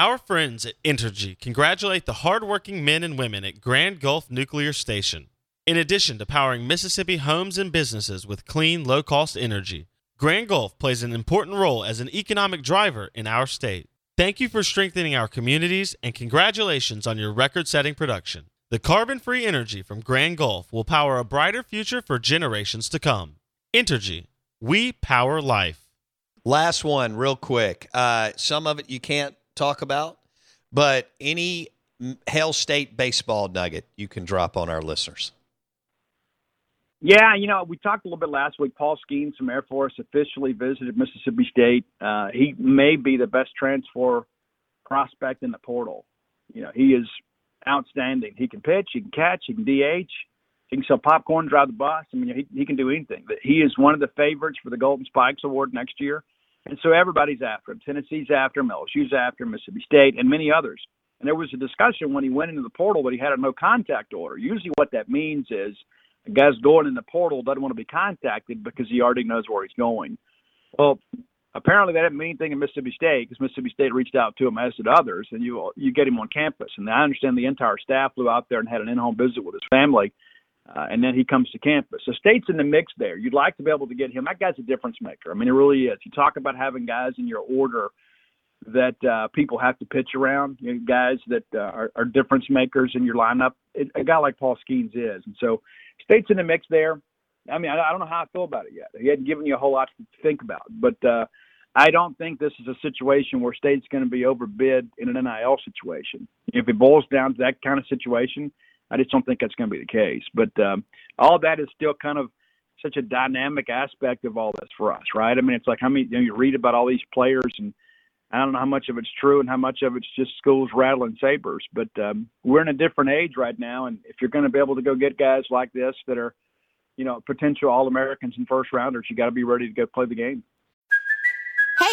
Our friends at Entergy congratulate the hardworking men and women at Grand Gulf Nuclear Station. In addition to powering Mississippi homes and businesses with clean, low cost energy, Grand Gulf plays an important role as an economic driver in our state. Thank you for strengthening our communities and congratulations on your record setting production. The carbon free energy from Grand Gulf will power a brighter future for generations to come. Entergy, we power life. Last one, real quick. Uh, some of it you can't talk about, but any Hail State baseball nugget you can drop on our listeners. Yeah, you know, we talked a little bit last week. Paul Skenes from Air Force officially visited Mississippi State. Uh, he may be the best transfer prospect in the portal. You know, he is outstanding. He can pitch, he can catch, he can DH, he can sell popcorn, drive the bus. I mean, he, he can do anything. He is one of the favorites for the Golden Spikes Award next year. And so everybody's after him. Tennessee's after him, LSU's after him, Mississippi State, and many others. And there was a discussion when he went into the portal that he had a no contact order. Usually, what that means is a guy's going in the portal doesn't want to be contacted because he already knows where he's going. Well, apparently that didn't mean anything in Mississippi State because Mississippi State reached out to him as did others, and you you get him on campus. And I understand the entire staff flew out there and had an in-home visit with his family uh, and then he comes to campus. So State's in the mix there. You'd like to be able to get him. That guy's a difference maker. I mean, it really is. You talk about having guys in your order that uh, people have to pitch around, you know, guys that uh, are, are difference makers in your lineup. It, a guy like Paul Skenes is, and so State's in the mix there. I mean, I, I don't know how I feel about it yet. He hadn't given you a whole lot to think about, but uh, I don't think this is a situation where State's going to be overbid in an NIL situation. If it boils down to that kind of situation, I just don't think that's going to be the case. But um, all that is still kind of such a dynamic aspect of all this for us, right? I mean, it's like how many you, know, you read about all these players, and I don't know how much of it's true and how much of it's just schools rattling sabers. But um, we're in a different age right now, and if you're going to be able to go get guys like this that are, you know, potential All Americans and first rounders, you got to be ready to go play the game.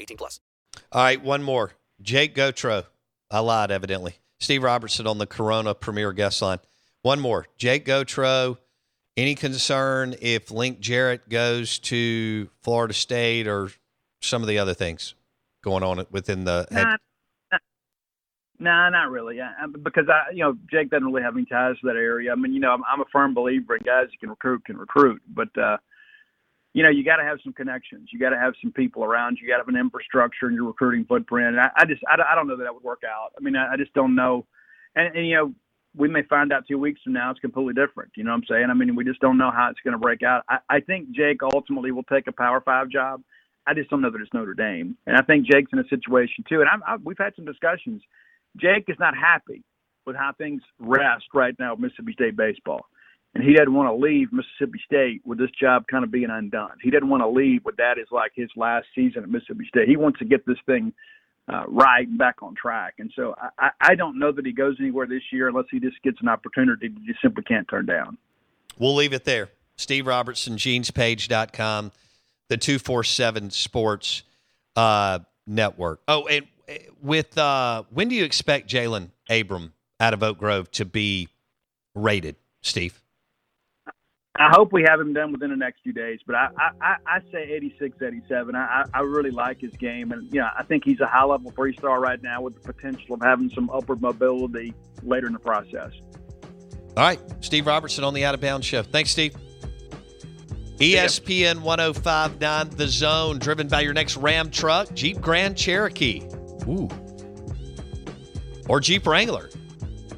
18 plus. All right, one more. Jake Gautreau. I lied, evidently. Steve Robertson on the Corona Premier Guest Line. One more. Jake Gautreau. Any concern if Link Jarrett goes to Florida State or some of the other things going on within the head? Nah, nah, not really. I, because I, you know, Jake doesn't really have any ties to that area. I mean, you know, I'm, I'm a firm believer in guys who can recruit can recruit, but uh, you know, you got to have some connections. You got to have some people around. You got to have an infrastructure in your recruiting footprint. And I, I just, I, I don't know that that would work out. I mean, I, I just don't know. And, and you know, we may find out two weeks from now it's completely different. You know what I'm saying? I mean, we just don't know how it's going to break out. I, I think Jake ultimately will take a Power Five job. I just don't know that it's Notre Dame. And I think Jake's in a situation too. And I'm, I, we've had some discussions. Jake is not happy with how things rest right now with Mississippi State baseball. And he didn't want to leave Mississippi State with this job kind of being undone. He didn't want to leave with that is like his last season at Mississippi State. He wants to get this thing uh, right and back on track. And so I, I don't know that he goes anywhere this year unless he just gets an opportunity that you simply can't turn down. We'll leave it there. Steve Robertson, genespage.com, the 247 Sports uh, Network. Oh, and uh, with uh, when do you expect Jalen Abram out of Oak Grove to be rated, Steve? I hope we have him done within the next few days, but I, I, I say 86, 87. I, I really like his game, and you know, I think he's a high level three star right now with the potential of having some upward mobility later in the process. All right, Steve Robertson on the Out of Bounds Show. Thanks, Steve. ESPN 1059 The Zone, driven by your next Ram truck, Jeep Grand Cherokee. Ooh. Or Jeep Wrangler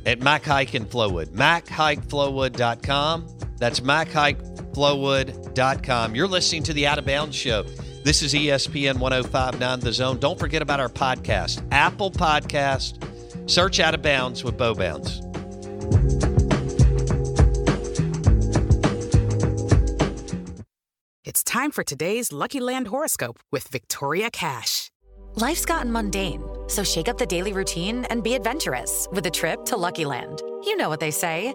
at Mac Haik in Flowood. MacHikeFlowwood.com. That's MacHikeFlowwood.com. You're listening to the Out of Bounds Show. This is ESPN 1059 The Zone. Don't forget about our podcast, Apple Podcast. Search Out of Bounds with Bo Bounds. It's time for today's Lucky Land horoscope with Victoria Cash. Life's gotten mundane, so shake up the daily routine and be adventurous with a trip to Lucky Land. You know what they say